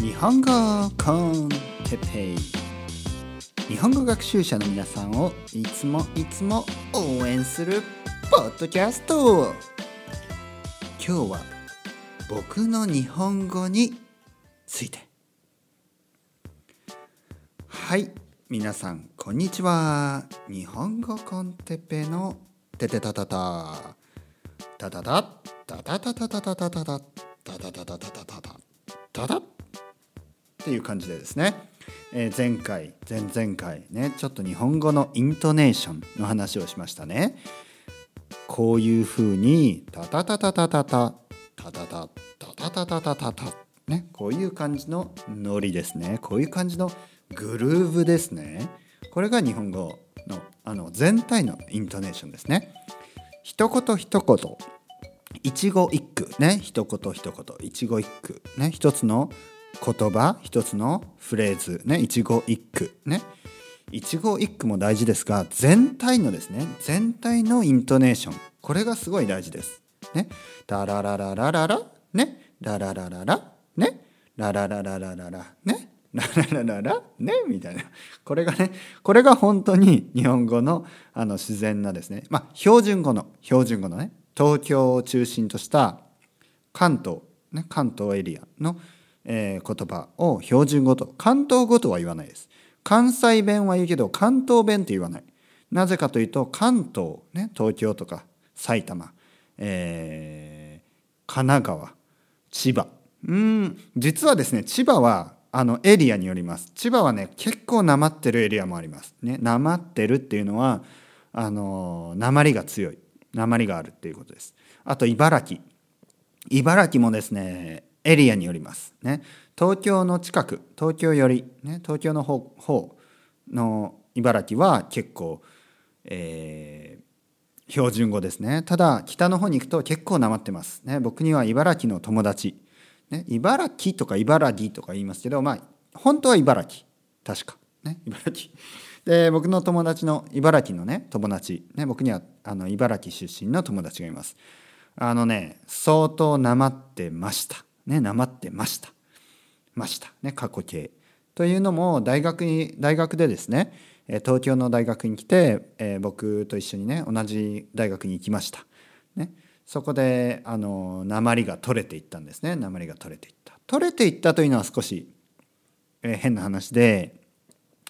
日本語コンテペイ。日本語学習者の皆さんをいつもいつも応援するポッドキャスト。今日は僕の日本語について。はい皆さんこんにちは。日本語コンテペのテテタタタ。タタタ。タタタタタタタタタタタタタタタ。タタタタっていう感じでですね、えー、前回前々回ねちょっと日本語のイントネーションの話をしましたね。こういうふうにタタタタタタタタタタタタタタタタタねこういう感じのノリですね。こういう感じのグルーヴですね。これが日本語のあの全体のイントネーションですね。一言一言一語一句ね。一言一言。一語一句ね。一つの言葉。一つのフレーズ。ね。一語一句ね。一語一句も大事ですが全体のですね。全体のイントネーション。これがすごい大事です。ね。ダララララララ。ね。ラララララ。ね。ラララララララ。ね。ラララララ。ね。みたいな。これがね。これが本当に日本語のあの自然なですね。まあ標準語の標準語のね。東京を中心とした関東、ね、関東エリアの、えー、言葉を標準語と関東語とは言わないです。関西弁は言うけど関東弁って言わない。なぜかというと関東、ね、東京とか埼玉、えー、神奈川千葉。うん実はですね千葉はあのエリアによります。千葉はね結構なまってるエリアもあります。ねなまってるっていうのはあの鉛が強い。鉛があるっていうことです。あと茨城。茨城もですねエリアによりますね。東京の近く東京より、ね、東京の方方の茨城は結構、えー、標準語ですね。ただ北の方に行くと結構なまってますね。僕には茨城の友達、ね、茨城とか茨城とか言いますけどまあ本当は茨城。確か。ね茨城。で僕の友達の茨城のね友達、ね、僕にはあの茨城出身の友達がいます。あのね相当なまってました。ねなまってました。ました。ね過去形。というのも大学に大学でですね東京の大学に来て、えー、僕と一緒にね同じ大学に行きました、ね、そこであの鉛が取れていったんですね。鉛が取れていった。取れていったというのは少し、えー、変な話で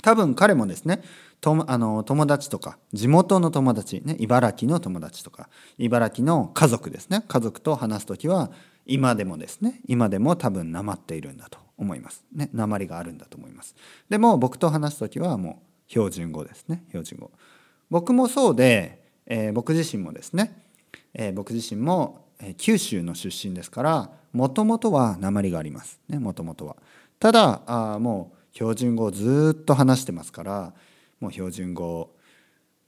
多分彼もですねとあの友達とか地元の友達、ね、茨城の友達とか茨城の家族ですね家族と話す時は今でもですね今でも多分なまっているんだと思います。ね鉛があるんだと思います。でも僕と話す時はもう標準語ですね標準語。僕もそうで、えー、僕自身もですね、えー、僕自身も、九州の出身ですからもともとは鉛があります。ねもともとは。ただあもう標準語をずっと話してますからもう標準語。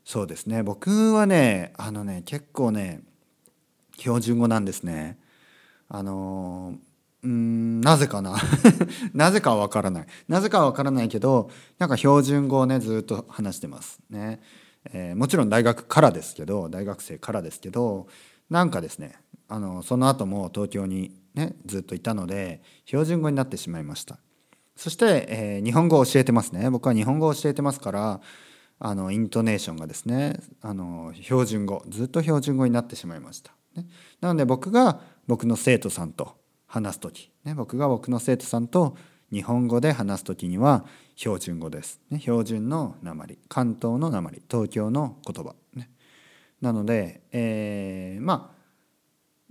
そうですね。僕はねあのね結構ね標準語なんですね。あのうんなぜかな。なぜかは分からない。なぜかは分からないけどなんか標準語をねずっと話してます。ね、えー、もちろん大学からですけど大学生からですけどなんかですねあのその後も東京にねずっといたので標準語になってしまいました。そして、えー、日本語を教えてますね。僕は日本語を教えてますからあのイントネーションがですねあの標準語ずっと標準語になってしまいました、ね、なので僕が僕の生徒さんと話す時、ね、僕が僕の生徒さんと日本語で話す時には標準語です、ね、標準の鉛関東の鉛東京の言葉、ね、なので、えー、まあ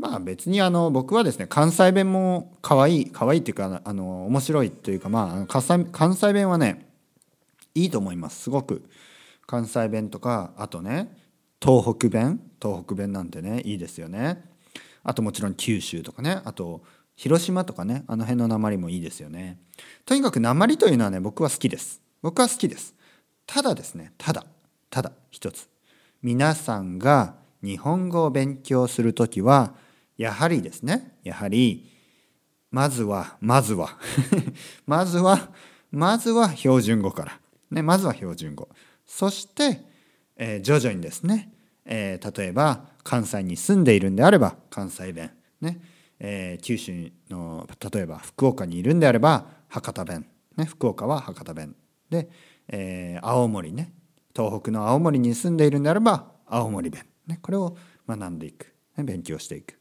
まあ別にあの僕はですね関西弁も可愛い可愛いっていうかあの面白いというかまあ関西弁はねいいと思います。すごく。関西弁とかあとね東北弁？東北弁なんてねいいですよね。あともちろん九州とかねあと広島とかねあの辺の鉛もいいですよね。とにかく鉛というのはね僕は好きです。僕は好きです。ただですねただただ一つ。皆さんが日本語を勉強する時はやはりですね。やはりまずはまずは。まずは まずは標準語から、ね、まずは標準語。そして、えー、徐々にですね、えー、例えば関西に住んでいるんであれば関西弁、ねえー、九州の例えば福岡にいるんであれば博多弁、ね、福岡は博多弁。で、えー、青森ね。東北の青森に住んでいるんであれば青森弁、ね、これを学んでいく、ね、勉強していく、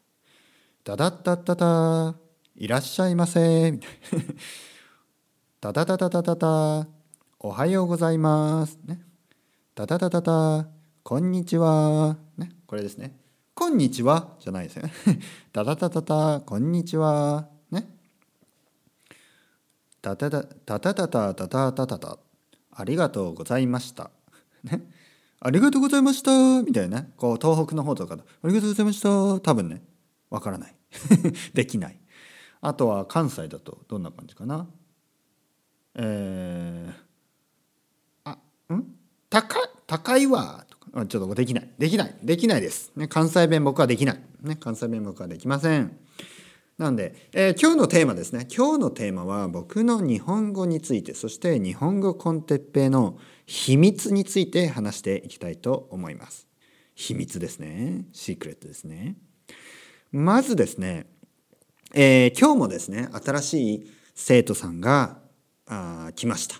ダダダダダダいらっしゃいませ。ダダダダダダ。ダおはようございます。ね。ダダダダダ。こんにちは。ね。これですね。こんにちは。じゃないですよね。ダダダダダ。こんにちは。ね。ダダダダダダダ。ダダダダダ。ありがとうございました。ね。ありがとうございました。みたいなね。こう東北の方とかありがとうございました。多分ね。わからない。できない。あとは関西だとどんな感じかな？えー、あん？高高いわとか。ちょっとできない。できない。できないです、ね、関西弁僕はできない、ね、関西弁僕はできません。なんで、えー、今日のテーマですね。今日のテーマは僕の日本語について。そして日本語コンテッペイの秘密について話していきたいと思います。秘密ですね。シークレットですね。まずですねえー、今日もですね新しい生徒さんがあ来ました。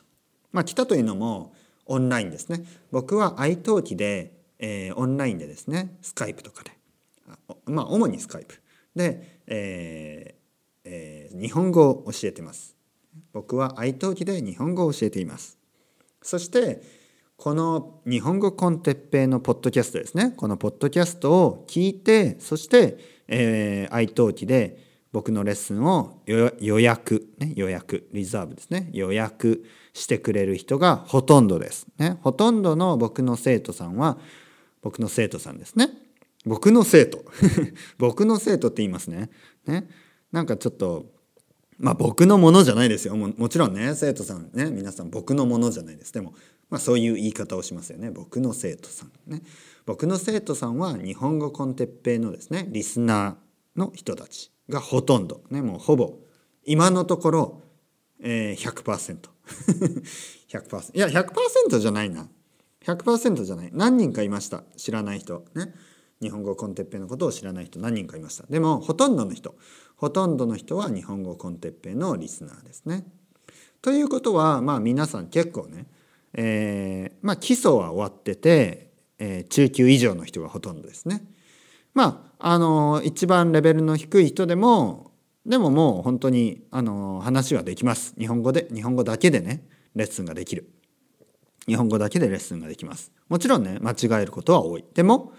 まあ、来たというのもオンラインですね。僕は iTalki で、えー、オンラインでですねスカイプとかでまあ主にスカイプで、えーえー、日本語を教えてます。僕は iTalki で日本語を教えています。そしてこの日本語コンテッペイのポッドキャストですねこのポッドキャストを聞いてそして、えー、iTalki で僕のレッスンを予約、ね、予約リザーブですね。予約してくれる人がほとんどです、ね、ほとんどの僕の生徒さんは僕の生徒さんですね。僕の生徒。僕の生徒って言いますね。ねなんかちょっとまあ僕のものじゃないですよ。ももちろんね生徒さんね皆さん僕のものじゃないです。でもまあそういう言い方をしますよね。僕の生徒さんね。僕の生徒さんは日本語コンテッペイのですねリスナーの人たちがほとんど、ね、もうほぼ今のところ、えー、100%。100%いや100%じゃないな。100%じゃない。何人かいました。知らない人ね。日本語コンテッペのことを知らない人何人かいました。でもほとんどの人。ほとんどの人は日本語コンテッペのリスナーですね。ということはまあ皆さん結構ね、えー、まあ基礎は終わってて、えー、中級以上の人がほとんどですね。まああの一番レベルの低い人でもでももう本当にあの話はできます。日本語で日本語だけでねレッスンができる。日本語だけでレッスンができます。もちろんね間違えることは多い。でも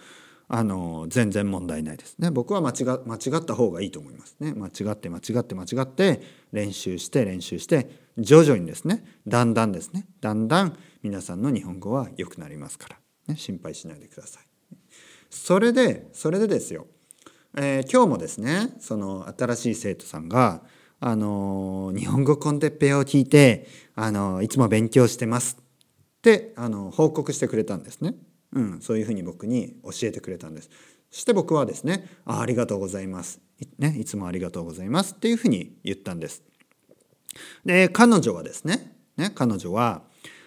あの全然問題ないですね。僕は間違間違った方がいいと思いますね。間違って間違って間違って練習して練習して徐々にですねだんだんですねだんだん皆さんの日本語は良くなりますから、ね、心配しないでください。それでそれでですよ、えー、今日もですねその新しい生徒さんがあの日本語コンテッペを聞いてあのいつも勉強してますってあの報告してくれたんですね、うん、そういうふうに僕に教えてくれたんです。そして僕はですねあありがとうございます。ね、いつもありがとうございますっていうふうに言ったんです。で彼女はですねね彼女は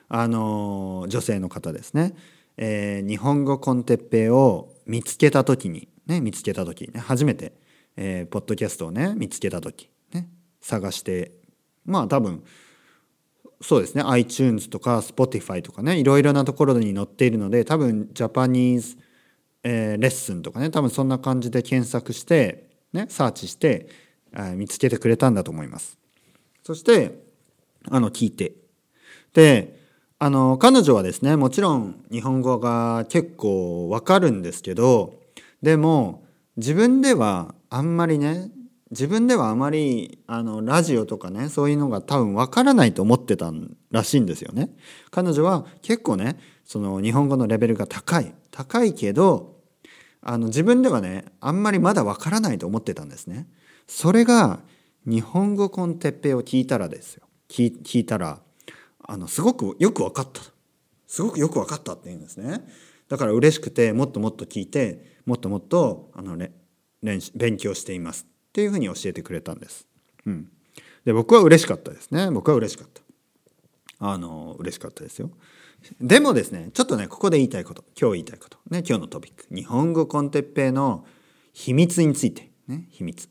あの女性の方ですね、えー、日本語コンテッペイを見つけた時にね見つけた時ね初めて、えー、ポッドキャストをね見つけた時ね探してまあ多分そうですね。iTunes とか Spotify とかね。いろいろなところに載っているので多分ジャパニーズ、え、レッスンとかね。多分そんな感じで検索してねサーチして、え、見つけてくれたんだと思います。そしてあの聞いて。であの彼女はですねもちろん日本語が結構わかるんですけどでも自分ではあんまりね自分ではあまりあのラジオとかねそういうのが多分わからないと思ってたらしいんですよね。彼女は結構ねその日本語のレベルが高い。高いけどあの自分ではねあんまりまだわからないと思ってたんですね。それが日本語コンテッペを聞いたらですよ。聞聞いたらあのすごくよく分かった。すごくよく分かったって言うんですね。だから嬉しくてもっともっと聞いてもっともっとあのね練習勉強しています。っていうふうに教えてくれたんです。うん、で僕は嬉しかったですね。僕は嬉しかった。あの嬉しかったですよ。でもですねちょっとねここで言いたいこと。今日言いたいこと。ね今日のトピック。日本語コンテッペイの秘密について。ね秘密。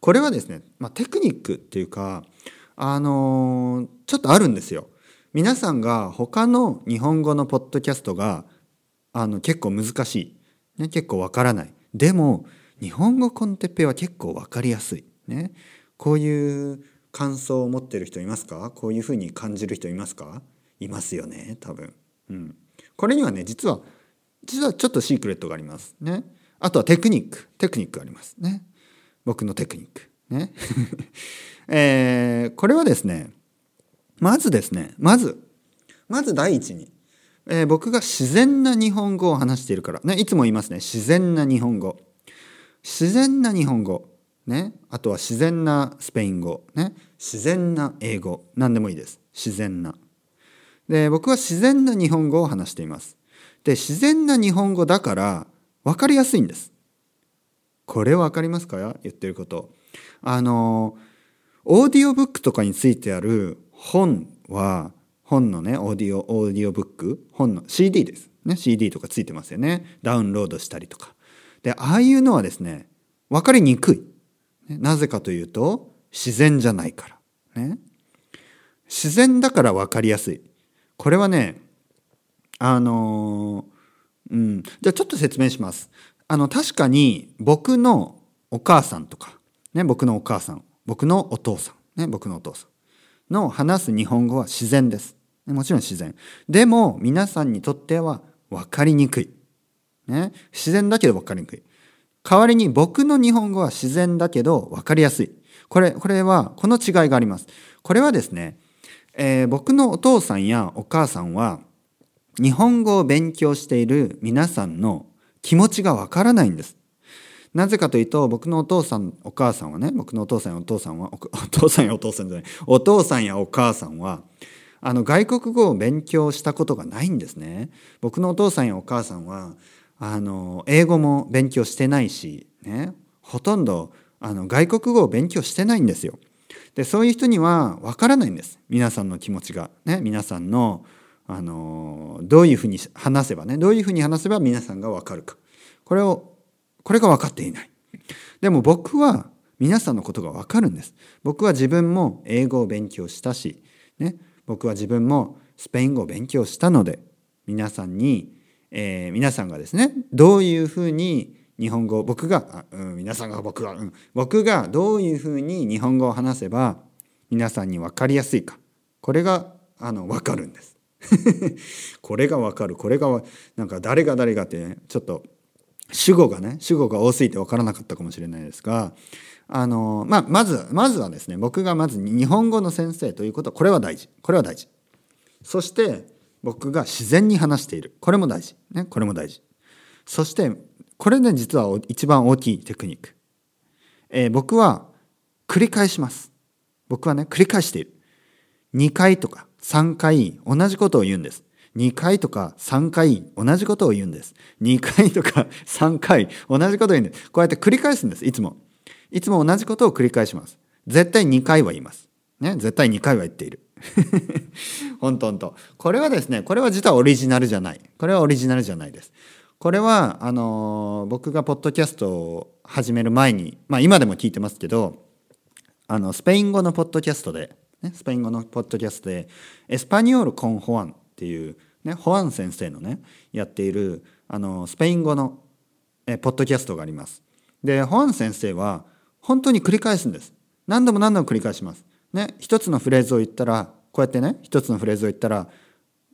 これはですね、まあ、テクニックっていうかあのー、ちょっとあるんですよ。皆さんが他の日本語のポッドキャストがあの結構難しい、ね、結構わからない。でも日本語コンテッペは結構わかりやすい、ね、こういう感想を持ってる人いますか？こういうふうに感じる人いますか？いますよね多分、うん、これにはね実は実はちょっとシークレットがあります。ね。あとはテクニック。テクニックあります。ね。僕のテクニック。ね。えー、これはですねまずですねまずまず第一に、えー、僕が自然な日本語を話しているから。ねいつも言いますね。自然な日本語。自然な日本語。ね、あとは自然なスペイン語、ね、自然な英語。何でもいいです。自然な。で僕は自然な日本語を話しています。で自然な日本語だから分かりやすいんです。これ分かりますか？言ってること。あのオーディオブックとかについてある本は本のねオーディオオーディオブック本の CD です。ね。CD とかついてますよね。ダウンロードしたりとか。でああいうのはですね分かりにくいなぜかというと自然じゃないから。ね、自然だから分かりやすい。これはねあのうん、じゃあちょっと説明します。あの確かに僕のお母さんとか、ね、僕のお母さん僕のお父さん、ね、僕のお父さんの話す日本語は自然です。もちろん自然。でも皆さんにとっては分かりにくい。ね、自然だけど分かりにくい。代わりに僕の日本語は自然だけど分かりやすい。これ、これは、この違いがあります。これはですね、えー、僕のお父さんやお母さんは、日本語を勉強している皆さんの気持ちがわからないんです。なぜかというと、僕のお父さん、お母さんはね、僕のお父さんやお父さんは、お 父さんやお父さんじゃない、お父さんやお母さんは、あの、外国語を勉強したことがないんですね。僕のお父さんやお母さんは、あの英語も勉強してないし、ね、ほとんどあの外国語を勉強してないんですよ。でそういう人にはわからないんです皆さんの気持ちが。ね、皆さんのあのどういうふうに話せばねどういうふうに話せば皆さんがわかるかこれをこれが分かっていない。でも僕は皆さんのことがわかるんです。僕は自分も英語を勉強したし、ね、僕は自分もスペイン語を勉強したので皆さんにえー、皆さんがですねどういうふうに日本語僕が、うん、皆さんが僕が、うん、僕がどういうふうに日本語を話せば皆さんに分かりやすいかこれがあの分かるんです。これが分かるこれがなんか誰が誰がって、ね、ちょっと主語がね主語が多すぎて分からなかったかもしれないですがあの、まあ、まずまずはですね僕がまず日本語の先生ということこれは大事これは大事。そして僕が自然に話している。これも大事、ね、これも大事。そしてこれね実は一番大きいテクニック、えー、僕は繰り返します。僕はね繰り返している。2回とか3回同じことを言うんです。2回とか3回同じことを言うんです。2回とか 3回同じことを言うんです。こうやって繰り返すんですいつも。いつも同じことを繰り返します。絶対2回は言います。ね絶対2回は言っている。本当本当これはですねこれは実はオリジナルじゃない。これはオリジナルじゃないです。これはあの僕がポッドキャストを始める前にまあ今でも聞いてますけどあのスペイン語のポッドキャストで、ね、スペイン語のポッドキャストでエスパニオール・コン・ホアンっていう、ね、ホアン先生のねやっているあのスペイン語のえポッドキャストがあります。でホアン先生は本当に繰り返すんです。何度も何度も繰り返します。ね、一つのフレーズを言ったらこうやってね一つのフレーズを言ったら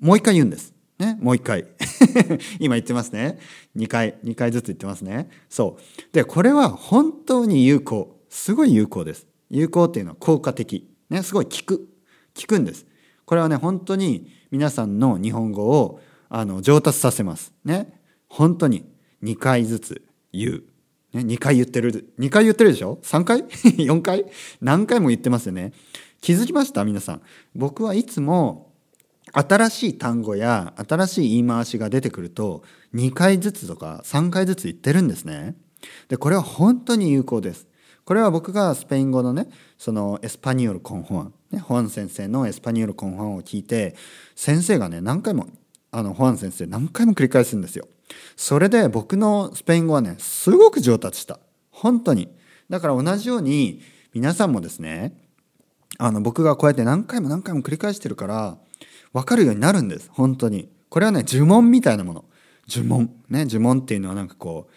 もう一回言うんです。ね、もう一回。今言ってますね。2回2回ずつ言ってますね。そう。でこれは本当に有効。すごい有効です。有効っていうのは効果的。ねすごい効く。効くんです。これはね本当に皆さんの日本語をあの上達させます。ね。本当に2回ずつ言う。ね、2回言ってる2回言ってるでしょ？3回 ?4 回？何回も言ってますよね。気づきました？皆さん。僕はいつも新しい単語や新しい言い回しが出てくると2回ずつとか3回ずつ言ってるんですね。でこれは本当に有効です。これは僕がスペイン語のねそのエスパニオルコンホアン、ね、ホアン先生のエスパニオルコンホアンを聞いて先生がね何回もあのホアン先生何回も繰り返すんですよ。それで僕のスペイン語はねすごく上達した。本当に。だから同じように皆さんもですねあの僕がこうやって何回も何回も繰り返してるから分かるようになるんです。本当に。これはね呪文みたいなもの。呪文。ね呪文っていうのはなんかこ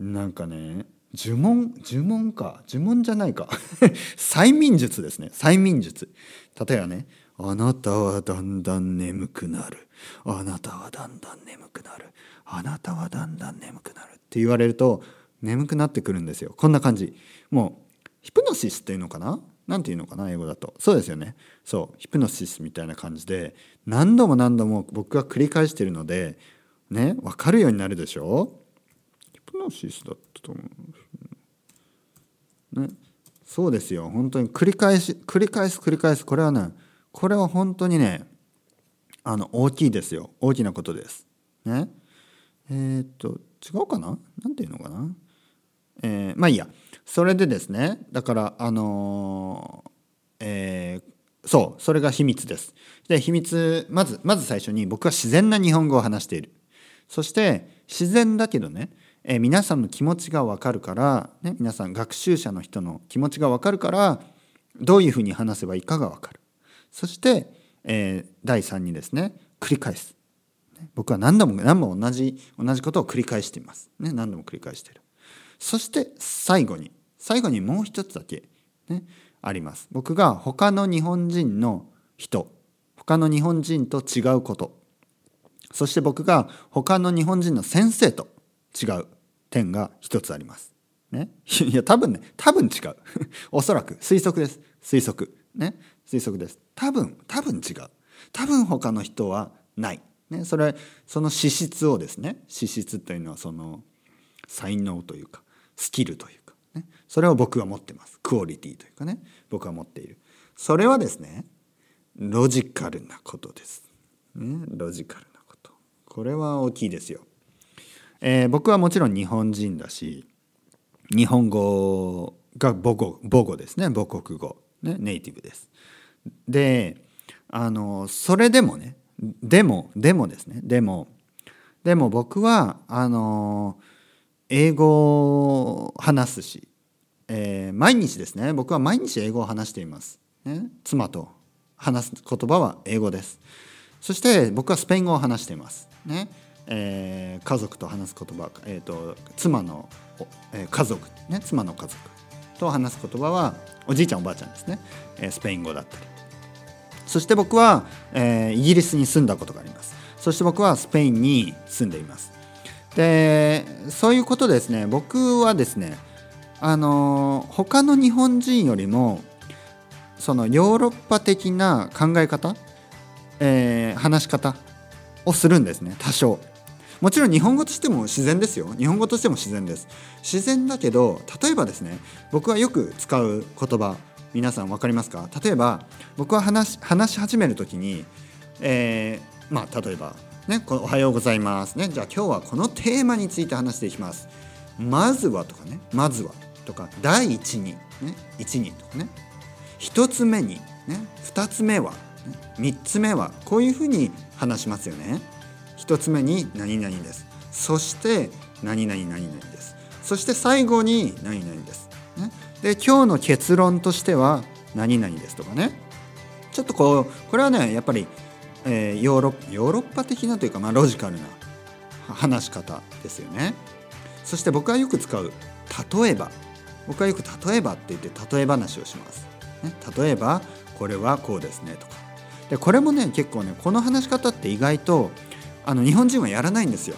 うなんかね呪文呪文か。呪文じゃないか。催眠術ですね。催眠術。例えばね「あなたはだんだん眠くなる」「あなたはだんだん眠くなる」「あなたはだんだん眠くなる」って言われると眠くなってくるんですよ。こんな感じ。もうヒプノシスっていうのかな？何て言うのかな？英語だと。そうですよね。そう。ヒプノシスみたいな感じで何度も何度も僕が繰り返してるのでね分かるようになるでしょ？ヒプノシスだったと思うね。そうですよ。本当に繰り返し繰り返す繰り返す。これはねこれは本当にねあの大きいですよ。大きなことです。ね。えー、っと違うかな？何て言うのかな？えー、まあいいや。それでですねだからあのー、えー、そうそれが秘密です。で秘密まずまず最初に僕は自然な日本語を話している。そして自然だけどね、え、皆さんの気持ちが分かるから、ね、皆さん学習者の人の気持ちが分かるからどういうふうに話せばいいかが分かる。そして、えー、第3にですね繰り返す。僕は何度も何度も同じ同じことを繰り返しています、ね、何度も繰り返している。そして最後に最後にもう一つだけ、ね、あります。僕が他の日本人の人他の日本人と違うこと。そして僕が他の日本人の先生と違う点が一つあります。ね、いや多分ね多分違う。おそらく推測です。推測。ね推測です。多分多分違う。多分他の人はない、ね、それその資質をですね資質というのはその才能というかスキルというか、ね、それを僕は持ってます。クオリティというかね僕は持っている。それはですねロジカルなことです、ね、ロジカルなこと。これは大きいですよ、えー、僕はもちろん日本人だし日本語が母語母語ですね母国語、ね、ネイティブです。であのそれでもねでもでもですねでもでも僕はあの英語を話すし、えー、毎日ですね僕は毎日英語を話しています、ね、妻と話す言葉は英語です。そして僕はスペイン語を話しています。ね、えー、家族と話す言葉、えーと、妻の、えー、家族、ね、妻の家族。と話す言葉はおじいちゃんおばあちゃんですね、え、スペイン語だったり。そして僕は、え、イギリスに住んだことがあります。そして僕はスペインに住んでいます。でそういうことですね。僕はですねあの他の日本人よりもそのヨーロッパ的な考え方、えー、話し方をするんですね。多少。もちろん日本語としても自然ですよ日本語としても自然です自然だけど例えばですね僕はよく使う言葉皆さん分かりますか？例えば僕は話話し始める時に、えー、まあ例えばね、おはようございますね。じゃあ今日はこのテーマについて話していきます。まずはとかね、まずはとか、第一に、ね、一にとかね、一つ目に、ね、二つ目は、ね、三つ目は、こういうふうに話しますよね。一つ目に何々です。そして何々何々です。そして最後に何々です。ね、で今日の結論としては何々ですとかね。ちょっとこうこれはねやっぱりえー、ヨーロヨーロッパ的なというか、まあ、ロジカルな話し方ですよね。そして僕がよく使う例えば僕はよく例えばって言って例え話をします。ね、例えばこれはこうですねとか。でこれもね結構ねこの話し方って意外とあの日本人はやらないんですよ。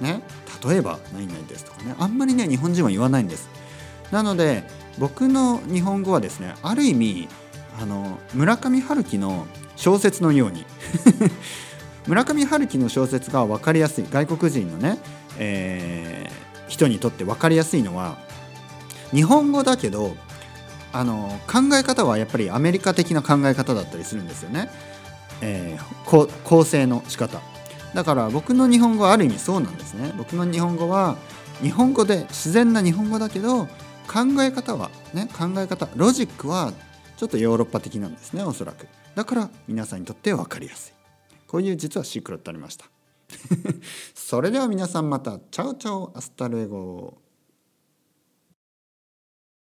ね、例えば何々ですとかね。あんまりね日本人は言わないんです。なので僕の日本語はですねある意味あの村上春樹の小説のように。村上春樹の小説が分かりやすい外国人のね、えー、人にとって分かりやすいのは日本語だけどあの考え方はやっぱりアメリカ的な考え方だったりするんですよね、えー、構成の仕方。だから僕の日本語はある意味そうなんですね。僕の日本語は日本語で自然な日本語だけど考え方はね考え方ロジックはちょっとヨーロッパ的なんですねおそらく。だから皆さんにとって分かりやすい。こういう実はシークレットありました。それでは皆さんまた。 Ciao ciao hasta luego。